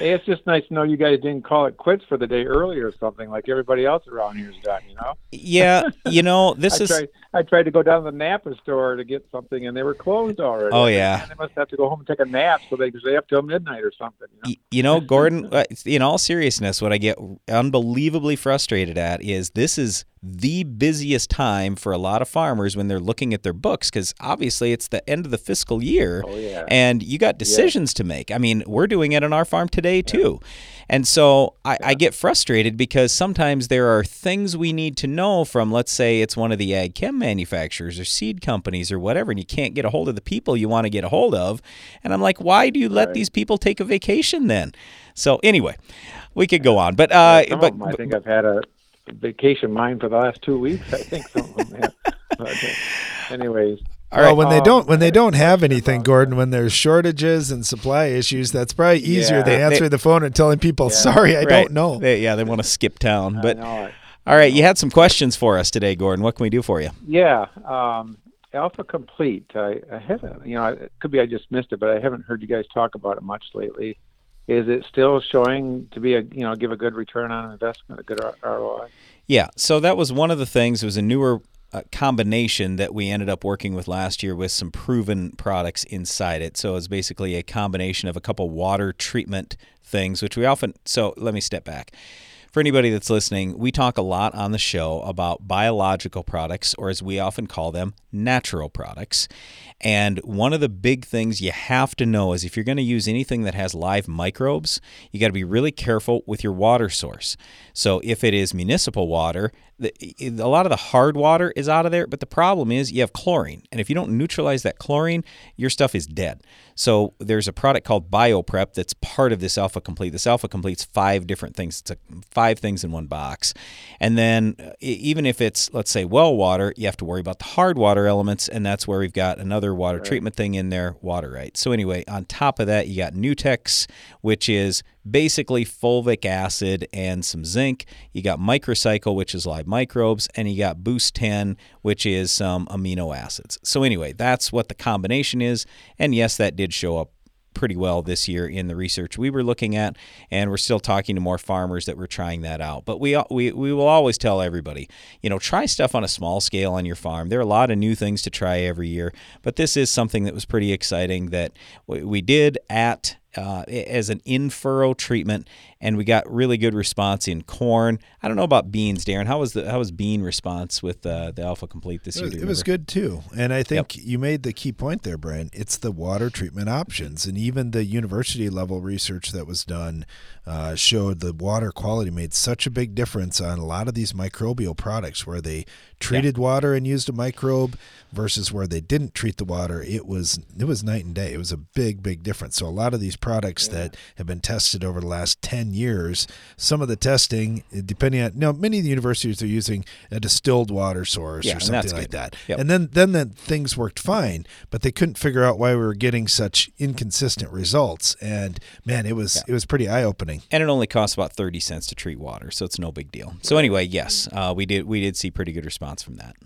Hey, it's just nice to know you guys didn't call it quits for the day early or something like everybody else around here's done. You know. Yeah, you know, this I is Tried, I tried to go down to the Napa store to get something, and they were closed already. Oh, yeah. "Man, they must have to go home and take a nap, so they can stay up till midnight or something. You know? You know, Gordon, uh, in all seriousness, what I get unbelievably frustrated at is this is the busiest time for a lot of farmers when they're looking at their books because obviously it's the end of the fiscal year Oh, yeah. and you got decisions to make. I mean, we're doing it on our farm today too. And so I, I get frustrated because sometimes there are things we need to know from, let's say it's one of the ag chem manufacturers or seed companies or whatever, and you can't get a hold of the people you want to get a hold of. And I'm like, why do you let these people take a vacation then? So anyway, we could go on, but uh, but I think I've had a vacation mind for the last two weeks. I think some of them have. But, uh, anyways. well, when they um, don't when they don't have anything, Gordon, when there's shortages and supply issues, that's probably easier Yeah. than They- answering they- the phone and telling people, "Sorry, I Right. don't know." They, yeah, they want to skip town. But all right, you had some questions for us today, Gordon. What can we do for you? Yeah, um, Alpha Complete. I, I haven't, you know, it could be I just missed it, but I haven't heard you guys talk about it much lately. Is it still showing to be a, you know, give a good return on investment, a good ROI? Yeah, so that was one of the things. It was a newer uh, combination that we ended up working with last year with some proven products inside it. So it's basically a combination of a couple water treatment things, which we often. So let me step back. For anybody that's listening, we talk a lot on the show about biological products, or as we often call them, natural products. And one of the big things you have to know is if you're going to use anything that has live microbes, you got to be really careful with your water source. So if it is municipal water, the, a lot of the hard water is out of there, but the problem is you have chlorine. And if you don't neutralize that chlorine, your stuff is dead. So there's a product called BioPrep that's part of this Alpha Complete. This Alpha Complete's five different things. It's a, five things in one box. And then uh, even if it's, let's say, well water, you have to worry about the hard water elements, and that's where we've got another water treatment thing in there, water right. So anyway, on top of that, you got Nutex, which is basically fulvic acid and some zinc. You got Microcycle, which is live microbes, and you got Boost 10, which is some amino acids. So anyway, that's what the combination is. And yes, that did show up pretty well this year in the research we were looking at, and we're still talking to more farmers that were trying that out. But we we we will always tell everybody, you know, try stuff on a small scale on your farm. There are a lot of new things to try every year, but this is something that was pretty exciting that we we did at uh, as an in furrow treatment, and we got really good response in corn. I don't know about beans, Darren. How was the how was bean response with uh, the Alpha Complete this It year? was, it was good too, and I think you made the key point there, Brian. It's the water treatment options, and even the university level research that was done uh, showed the water quality made such a big difference on a lot of these microbial products where they treated water and used a microbe versus where they didn't treat the water. It was it was night and day. It was a big big difference. So a lot of these products that have been tested over the last ten years, some of the testing, depending on now, many of the universities are using a distilled water source Yeah, or something like good. that. Yep. And then then then things worked fine, but they couldn't figure out why we were getting such inconsistent results. And man, it was it was pretty eye opening. and it only costs about thirty cents to treat water, so it's no big deal. So anyway, yes, uh, we did we did see pretty good response from that.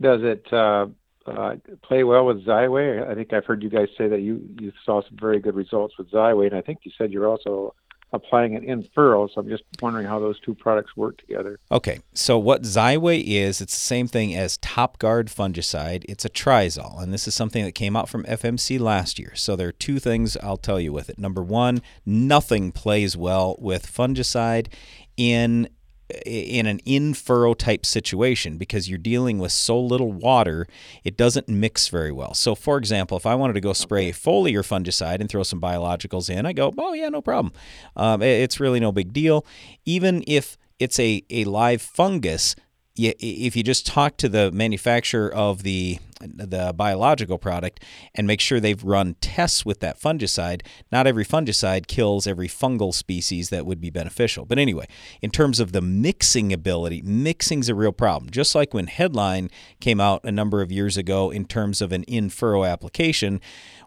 Does it uh, uh, play well with Xyway? I think I've heard you guys say that you, you saw some very good results with Xyway, and I think you said you're also applying it in furrow. So I'm just wondering how those two products work together. Okay, so what Xyway is, it's the same thing as Top Guard fungicide. It's a triazole, and this is something that came out from FMC last year. So there are two things I'll tell you with it. Number one, nothing plays well with fungicide in in an in furrow type situation because you're dealing with so little water, it doesn't mix very well. So, for example, if I wanted to go spray foliar fungicide and throw some biologicals in, I go, oh, yeah, no problem. Um, it's really no big deal. Even if it's a, a live fungus, if you just talk to the manufacturer of the the biological product and make sure they've run tests with that fungicide, not every fungicide kills every fungal species that would be beneficial. But anyway, in terms of the mixing ability, mixing's a real problem. Just like when Headline came out a number of years ago in terms of an in furrow application,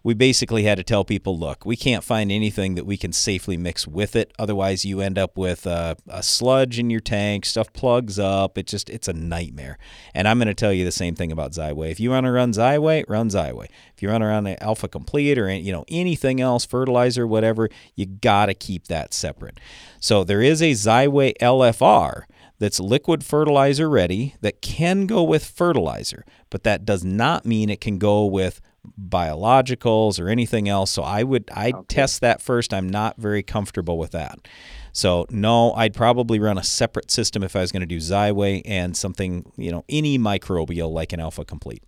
we basically had to tell people, look, we can't find anything that we can safely mix with it. Otherwise, you end up with uh, a sludge in your tank. Stuff plugs up. It just it's a nightmare. And I'm going to tell you the same thing about Xyway. If you want to run Xyway, run Xyway. If you run around an Alpha Complete or you know anything else, fertilizer, whatever, you got to keep that separate. So there is a Xyway LFR that's liquid fertilizer ready that can go with fertilizer, but that does not mean it can go with biologicals or anything else. So I would I'd test that first. I'm not very comfortable with that. So no, I'd probably run a separate system if I was going to do Xyway and something, you know, any microbial like an Alpha Complete.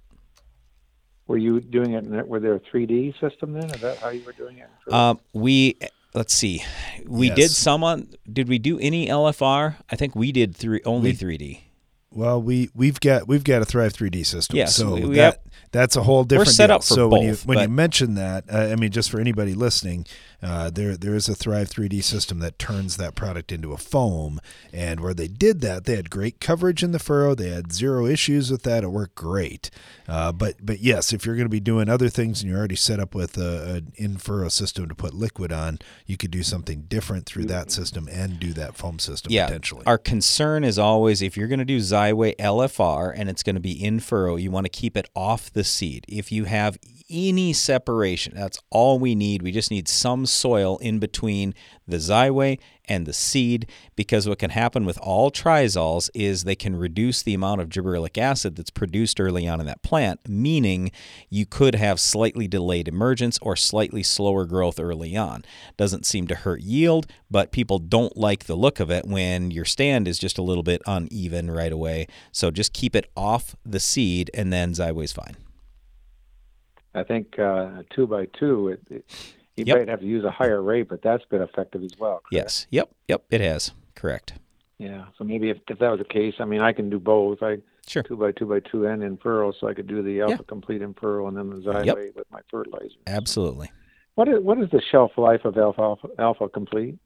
Were you doing it in, were there a 3D system then? Is that how you were doing it? Um, we let's see, we did some on. Did we do any LFR? I think we did three only We- 3D. Well, we we've got we've got a Thrive 3D system. Yes, so we- we that have- that's a whole different. We're set deal. up for so when you both, when you mention that, uh, I mean, just for anybody listening, uh, there there is a Thrive 3D system that turns that product into a foam, and where they did that, they had great coverage in the furrow. They had zero issues with that. It worked great. Uh, but but yes, if you're going to be doing other things and you're already set up with a, an in furrow system to put liquid on, you could do something different through that system and do that foam system yeah, potentially. Our concern is always if you're going to do Xyway LFR and it's going to be in furrow, you want to keep it off the seed. If you have any separation, that's all we need. We just need some soil in between the Xyway and the seed because what can happen with all triazoles is they can reduce the amount of gibberellic acid that's produced early on in that plant, meaning you could have slightly delayed emergence or slightly slower growth early on. Doesn't seem to hurt yield, but people don't like the look of it when your stand is just a little bit uneven right away. So just keep it off the seed and then Xyway's fine. I think uh, two by two, it, it, you Yep. might have to use a higher rate, but that's been effective as well. Yes. Yep. Yep. It has. Correct. Yeah. So maybe if, if that was the case, I mean, I can do both. I sure two by two by two and in furrow, so I could do the alpha complete in furrow and then the Xyway Yep. with my fertilizer. Absolutely. What is what is the shelf life of alpha alpha, alpha complete?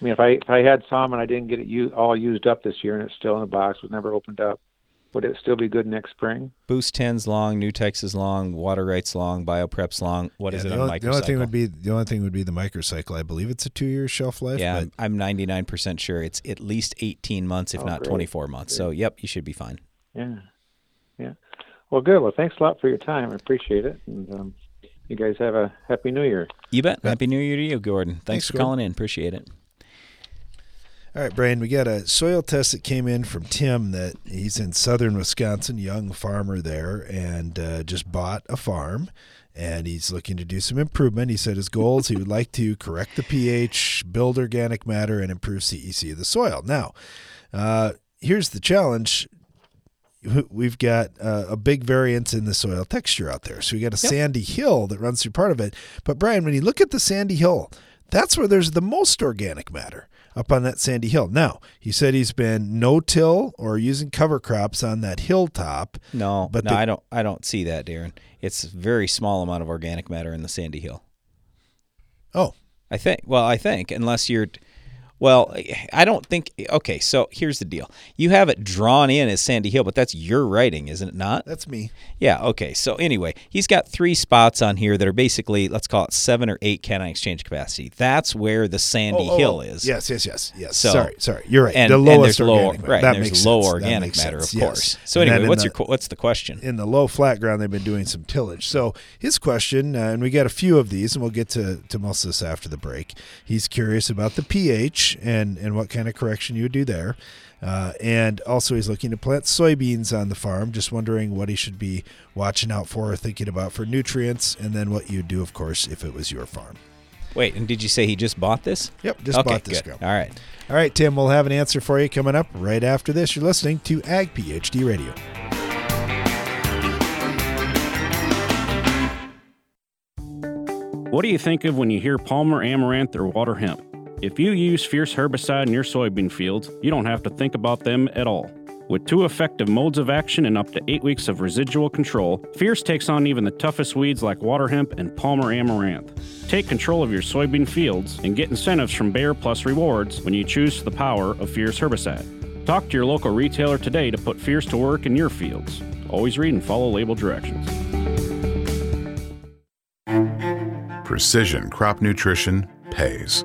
I mean, if I if I had some and I didn't get it u- all used up this year and it's still in the box, was never opened up, would it still be good next spring? Boost 10's long, Nutex is long, Water Rights long, BioPrep's long. What is Yeah, it the on only, the only thing microcycle? would be the only thing would be the microcycle. I believe it's a two year shelf life. Yeah, but I'm 99% sure it's at least 18 months, if Oh, not great. 24 months. So, yep, you should be fine. Yeah, yeah. Well, good. Well, thanks a lot for your time. I appreciate it, and um, you guys have a happy New Year. You bet. Happy New Year to you, Gordon. Thanks, Thanks, for Gordon. calling in. Appreciate it. All right, Brian, we got a soil test that came in from Tim that he's in southern Wisconsin, young farmer there, and uh, just bought a farm. And he's looking to do some improvement. He said his goals he would like to correct the pH, build organic matter, and improve CEC of the soil. Now, uh, here's the challenge we've got uh, a big variance in the soil texture out there. So we got a Yep. sandy hill that runs through part of it. But Brian, when you look at the sandy hill, that's where there's the most organic matter up on that sandy hill. Now, he said he's been no-till or using cover crops on that hilltop. No, But no, the- I don't. I don't see that, Darren. It's a very small amount of organic matter in the sandy hill. Oh, I think. Well, I think unless you're, well, I don't think. Okay, so here's the deal. You have it drawn in as Sandy Hill, but that's your writing, isn't it not? That's me. Yeah. Okay. So anyway, he's got three spots on here that are basically let's call it seven or eight cation exchange capacity. That's where the Sandy Oh, oh, Hill oh. is. Yes, yes, yes, yes. So, Sorry, sorry. You're right. And, The and lowest there's low, organic matter. right? That and there's makes low sense. That organic makes matter, sense. of Yes. course. So anyway, what's the- your what's the question? in the low flat ground they've been doing some tillage so his question uh, and we got a few of these and we'll get to, to most of this after the break he's curious about the ph and and what kind of correction you would do there uh, and also he's looking to plant soybeans on the farm just wondering what he should be watching out for or thinking about for nutrients and then what you'd do of course if it was your farm Wait, and did you say he just bought this? Yep, just okay, bought this good. ground. All right. all right tim we'll have an answer for you coming up right after this you're listening to ag phd radio What do you think of when you hear Palmer Amaranth or water hemp? If you use Fierce herbicide in your soybean fields, you don't have to think about them at all. With two effective modes of action and up to eight weeks of residual control, Fierce takes on even the toughest weeds like water hemp and Palmer Amaranth. Take control of your soybean fields and get incentives from Bayer Plus Rewards when you choose the power of Fierce herbicide. Talk to your local retailer today to put Fierce to work in your fields. Always read and follow label directions. Precision crop nutrition pays.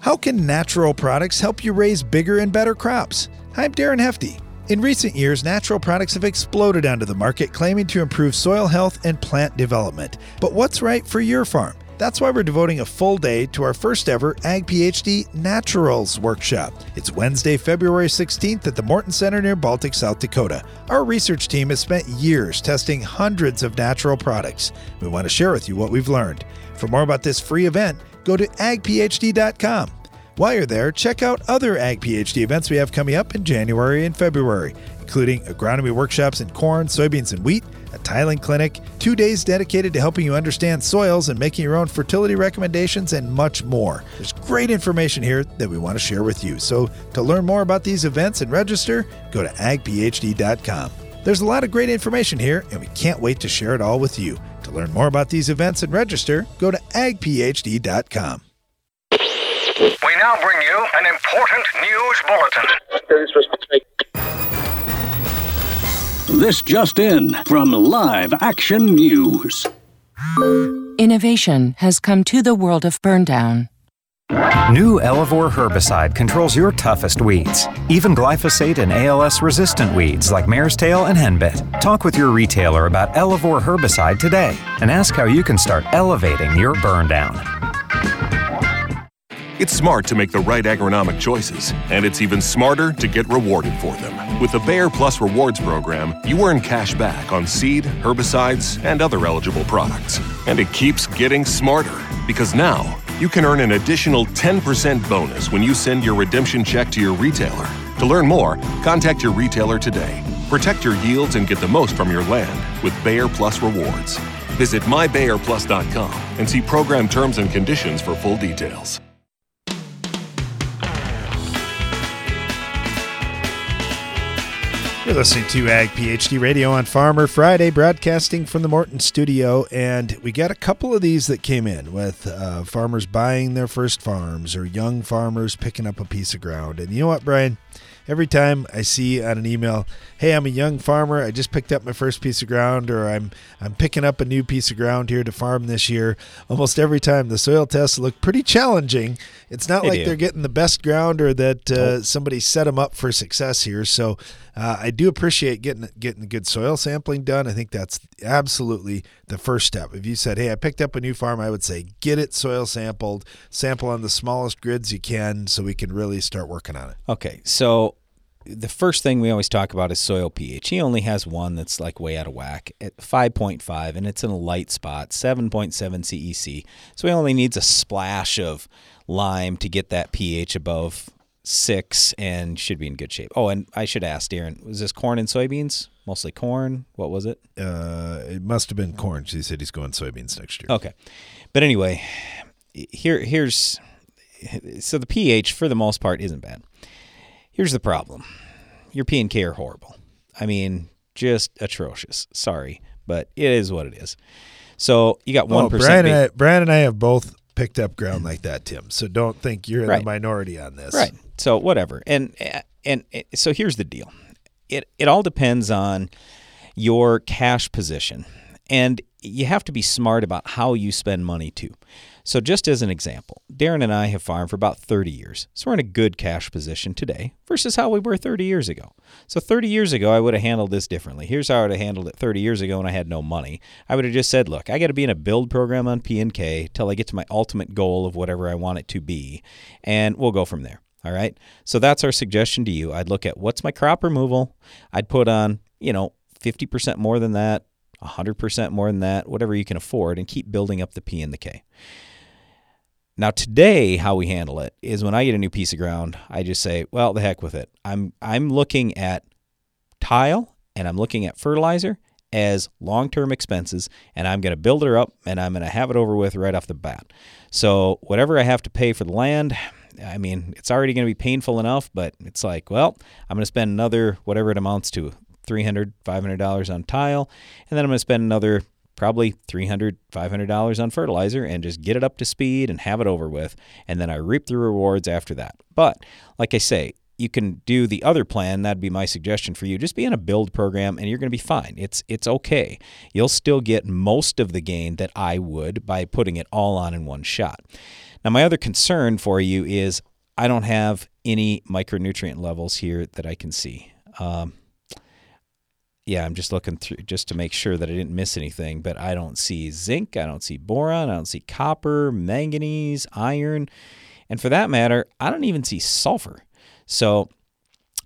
How can natural products help you raise bigger and better crops? I'm Darren Hefty. In recent years, natural products have exploded onto the market, claiming to improve soil health and plant development. But what's right for your farm? That's why we're devoting a full day to our first ever Ag PhD Naturals workshop. It's Wednesday, February 16th at the Morton Center near Baltic, South Dakota. Our research team has spent years testing hundreds of natural products. We want to share with you what we've learned. For more about this free event, go to agphd.com. While you're there, check out other Ag PhD events we have coming up in January and February, including agronomy workshops in corn, soybeans, and wheat, a tiling clinic, two days dedicated to helping you understand soils and making your own fertility recommendations, and much more. There's great information here that we want to share with you. So, to learn more about these events and register, go to agphd.com. There's a lot of great information here, and we can't wait to share it all with you. To learn more about these events and register, go to agphd.com. We now bring you an important news bulletin. This just in from Live Action News. Innovation has come to the world of burndown. New Elevore herbicide controls your toughest weeds, even glyphosate and ALS resistant weeds like mare's tail and henbit. Talk with your retailer about Elevore herbicide today and ask how you can start elevating your burn down. It's smart to make the right agronomic choices, and it's even smarter to get rewarded for them. With the Bayer Plus Rewards program, you earn cash back on seed, herbicides, and other eligible products. And it keeps getting smarter because now you can earn an additional 10% bonus when you send your redemption check to your retailer. To learn more, contact your retailer today. Protect your yields and get the most from your land with Bayer Plus Rewards. Visit mybayerplus.com and see program terms and conditions for full details. You're listening to Ag PhD Radio on Farmer Friday, broadcasting from the Morton studio. And we got a couple of these that came in with uh, farmers buying their first farms or young farmers picking up a piece of ground. And you know what, Brian? every time I see on an email, "Hey, I'm a young farmer. I just picked up my first piece of ground, or I'm I'm picking up a new piece of ground here to farm this year." Almost every time the soil tests look pretty challenging. It's not They like do. they're getting the best ground or that uh, somebody set them up for success here. So uh, I do appreciate getting getting good soil sampling done. I think that's absolutely the first step. If you said, "Hey, I picked up a new farm," I would say get it soil sampled, sample on the smallest grids you can, so we can really start working on it. Okay, so the first thing we always talk about is soil pH. He only has one that's like way out of whack at 5.5, and it's in a light spot, 7.7 CEC. So he only needs a splash of lime to get that pH above six and should be in good shape. Oh, and I should ask Darren, was this corn and soybeans? Mostly corn. What was it? Uh, it must have been corn. He said he's going soybeans next year. Okay, but anyway, here here's so the pH for the most part isn't bad. Here's the problem: your P and K are horrible. I mean, just atrocious. Sorry, but it is what it is. So you got one Well, Brian, and I, Brian and I have both picked up ground like that, Tim. So don't think you're in Right. the minority on this. Right. So whatever. And and, and so here's the deal. It it all depends on your cash position. And you have to be smart about how you spend money too. So just as an example, Darren and I have farmed for about 30 years. So we're in a good cash position today versus how we were 30 years ago. So 30 years ago I would have handled this differently. Here's how I would have handled it 30 years ago when I had no money. I would have just said, "Look, I got to be in a build program on P&K till I get to my ultimate goal of whatever I want it to be, and we'll go from there." All right. So that's our suggestion to you. I'd look at what's my crop removal. I'd put on, you know, 50% more than that, 100% more than that, whatever you can afford, and keep building up the P and the K. Now today, how we handle it is when I get a new piece of ground, I just say, "Well, the heck with it. I'm I'm looking at tile and I'm looking at fertilizer as long-term expenses, and I'm going to build her up and I'm going to have it over with right off the bat. So whatever I have to pay for the land, I mean, it's already going to be painful enough, but it's like, well, I'm going to spend another whatever it amounts to, 300 $500 on tile, and then I'm going to spend another probably $300 $500 on fertilizer and just get it up to speed and have it over with and then i reap the rewards after that. But like i say you can do the other plan. That'd be my suggestion for you. Just be in a build program and you're going to be fine. It's it's okay. You'll still get most of the gain that i would by putting it all on in one shot. Now my other concern for you is i don't have any micronutrient levels here that i can see. Um, yeah, I'm just looking through just to make sure that I didn't miss anything, but I don't see zinc, I don't see boron, I don't see copper, manganese, iron, and for that matter, I don't even see sulfur. So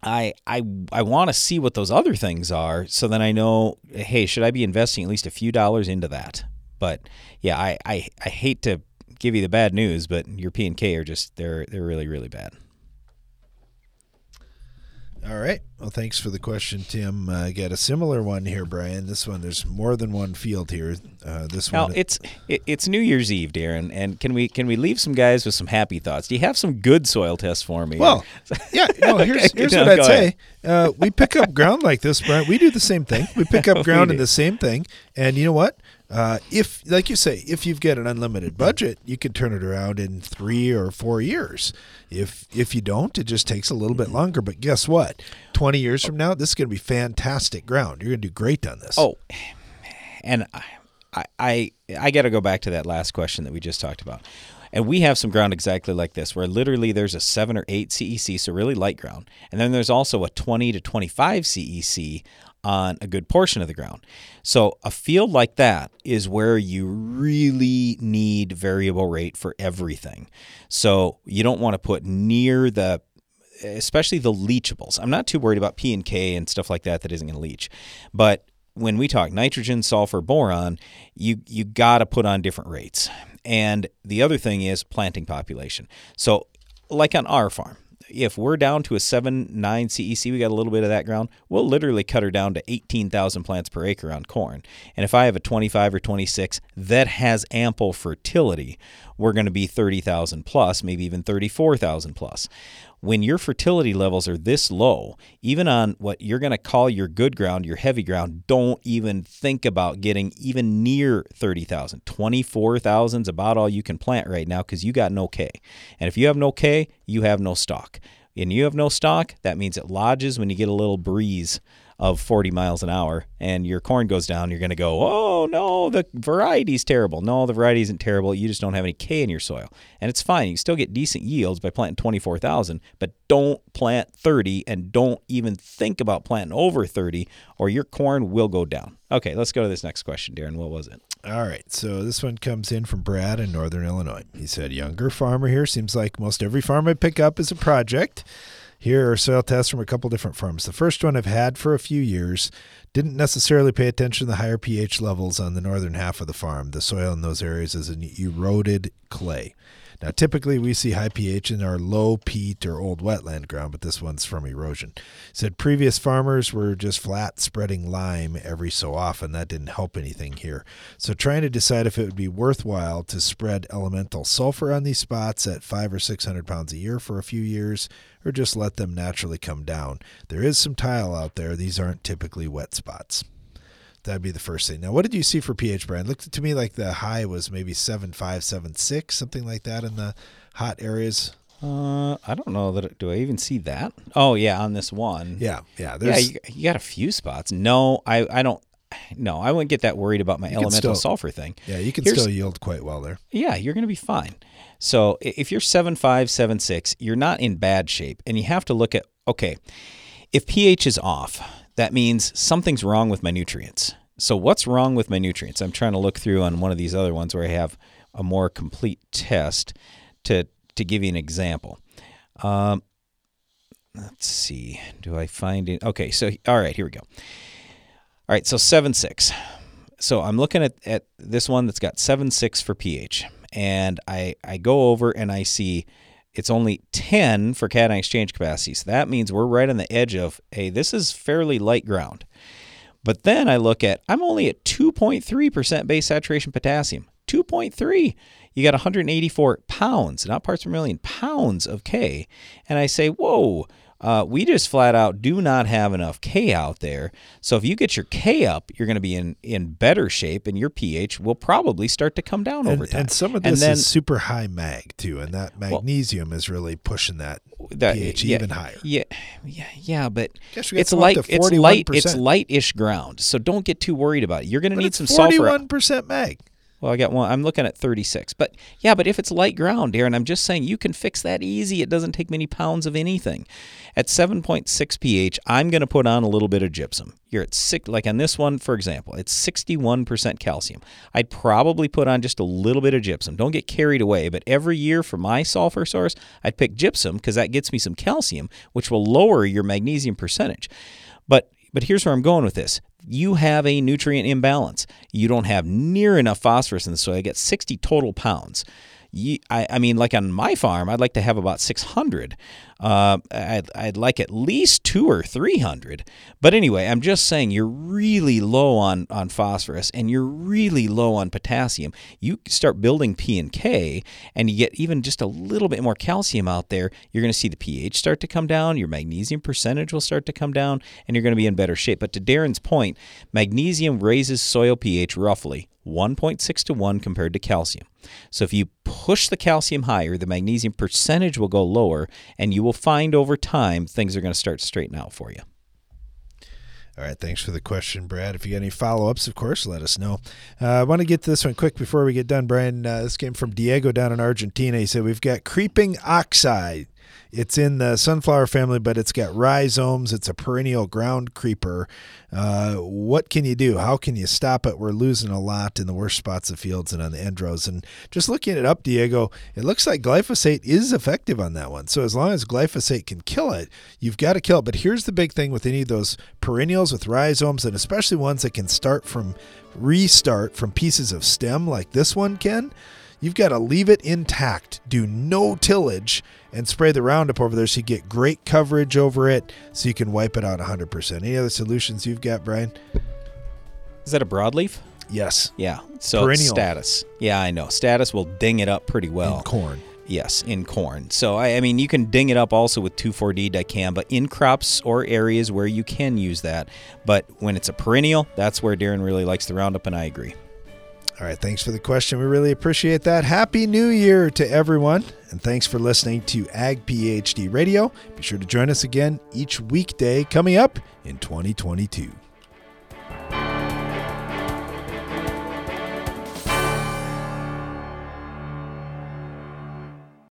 I I I want to see what those other things are so then I know hey, should I be investing at least a few dollars into that? But yeah, I I, I hate to give you the bad news, but your P and K are just they're they're really really bad. All right. Well, thanks for the question, Tim. Uh, I got a similar one here, Brian. This one, there's more than one field here. Uh, this Now one, it's it, it's New Year's Eve, Darren, and can we can we leave some guys with some happy thoughts? Do you have some good soil tests for me? Well, yeah. No, here's, Okay, here's no, what I'd say. Uh, we pick up ground like this, Brian. We do the same thing. We pick up ground in the same thing. And you know what? Uh, if, like you say, if you've got an unlimited budget, you can turn it around in three or four years. If if you don't, it just takes a little bit longer. But guess what? Twenty years from now, this is going to be fantastic ground. You're going to do great on this. Oh, and I I I, I got to go back to that last question that we just talked about. And we have some ground exactly like this, where literally there's a seven or eight CEC, so really light ground, and then there's also a 20 to 25 CEC on a good portion of the ground. So a field like that is where you really need variable rate for everything. So you don't want to put near the especially the leachables. I'm not too worried about P and K and stuff like that that isn't going to leach. But when we talk nitrogen, sulfur, boron, you you got to put on different rates. And the other thing is planting population. So like on our farm, if we're down to a 7 9 CEC, we got a little bit of that ground, we'll literally cut her down to 18,000 plants per acre on corn. And if I have a 25 or 26 that has ample fertility, we're going to be 30,000 plus, maybe even 34,000 plus. When your fertility levels are this low, even on what you're going to call your good ground, your heavy ground, don't even think about getting even near 30,000. 24,000 is about all you can plant right now because you got no K. And if you have no K, you have no stock. and you have no stock, that means it lodges when you get a little breeze of 40 miles an hour and your corn goes down, you're going to go, oh no, the variety's terrible. No, the variety isn't terrible. You just don't have any K in your soil. And it's fine. You still get decent yields by planting 24,000, but don't plant 30 and don't even think about planting over 30 or your corn will go down. Okay, let's go to this next question, Darren. What was it? All right. So this one comes in from Brad in Northern Illinois. He said, Younger farmer here. Seems like most every farm I pick up is a project. Here are soil tests from a couple different farms. The first one I've had for a few years. Didn't necessarily pay attention to the higher pH levels on the northern half of the farm. The soil in those areas is an eroded clay. Now, typically we see high pH in our low peat or old wetland ground, but this one's from erosion. Said previous farmers were just flat spreading lime every so often. That didn't help anything here. So, trying to decide if it would be worthwhile to spread elemental sulfur on these spots at five or six hundred pounds a year for a few years, or just let them naturally come down. There is some tile out there. These aren't typically wet spots. That'd be the first thing. Now, what did you see for pH, Brian? Looked to me like the high was maybe seven five, seven six, something like that in the hot areas. Uh, I don't know that. Do I even see that? Oh yeah, on this one. Yeah, yeah. Yeah, you, you got a few spots. No, I, I don't. No, I wouldn't get that worried about my elemental still- sulfur thing. Yeah, you can Here's- still yield quite well there. Yeah, you're going to be fine. So if you're seven five, seven six, you're not in bad shape, and you have to look at okay, if pH is off, that means something's wrong with my nutrients. So what's wrong with my nutrients? I'm trying to look through on one of these other ones where I have a more complete test to to give you an example. Um, let's see. Do I find it? Okay, so all right, here we go. All right, so seven six. So I'm looking at, at this one that's got seven six for pH, and I I go over and I see it's only 10 for cation exchange capacity. So that means we're right on the edge of hey, this is fairly light ground. But then I look at I'm only at 2.3% base saturation potassium. 2.3. You got 184 pounds, not parts per million, pounds of K. And I say, whoa, uh, we just flat out do not have enough K out there. So if you get your K up, you're going to be in, in better shape and your pH will probably start to come down over time. and some of And this then- is super high mag too, and that magnesium is really pushing that, that- pH yeah, even higher. Yeah, yeah, yeah, but it's light. It's light. It's 41%. light-ish ground, so don't get too worried about it. You're going to need some sulfur. Forty-one percent mag. Well, I got one. I'm looking at 36. But yeah, but if it's light ground, Darren, I'm just saying you can fix that easy. It doesn't take many pounds of anything. At 7.6 pH, I'm going to put on a little bit of gypsum. You're at six, like on this one, for example, it's 61% calcium. I'd probably put on just a little bit of gypsum. Don't get carried away. But every year for my sulfur source, I'd pick gypsum because that gets me some calcium, which will lower your magnesium percentage. But but here's where I'm going with this. You have a nutrient imbalance. You don't have near enough phosphorus in the soil. You get 60 total pounds. You, I, I mean, like on my farm, I'd like to have about 600. Uh, I'd, I'd like at least two or 300. But anyway, I'm just saying you're really low on, on phosphorus and you're really low on potassium. You start building P and K and you get even just a little bit more calcium out there, you're going to see the pH start to come down, your magnesium percentage will start to come down, and you're going to be in better shape. But to Darren's point, magnesium raises soil pH roughly 1.6 to 1 compared to calcium. So if you push the calcium higher, the magnesium percentage will go lower, and you will find over time things are going to start to straighten out for you. All right, thanks for the question, Brad. If you got any follow ups, of course, let us know. Uh, I want to get to this one quick before we get done, Brian. Uh, this came from Diego down in Argentina. He said, We've got creeping oxeye. It's in the sunflower family, but it's got rhizomes. It's a perennial ground creeper. Uh, what can you do? How can you stop it? We're losing a lot in the worst spots of fields and on the end rows. And just looking it up, Diego, it looks like glyphosate is effective on that one. So as long as glyphosate can kill it, you've got to kill it. But here's the big thing with any of those perennials with rhizomes, and especially ones that can start from restart from pieces of stem like this one can. You've got to leave it intact, do no tillage, and spray the Roundup over there so you get great coverage over it so you can wipe it out 100%. Any other solutions you've got, Brian? Is that a broadleaf? Yes. Yeah. So Perennial. status. Yeah, I know. Status will ding it up pretty well. In corn. Yes, in corn. So I, I mean, you can ding it up also with 2,4-D dicamba in crops or areas where you can use that. But when it's a perennial, that's where Darren really likes the Roundup, and I agree. All right, thanks for the question. We really appreciate that. Happy New Year to everyone. and thanks for listening to Ag PhD Radio. Be sure to join us again each weekday coming up in 2022.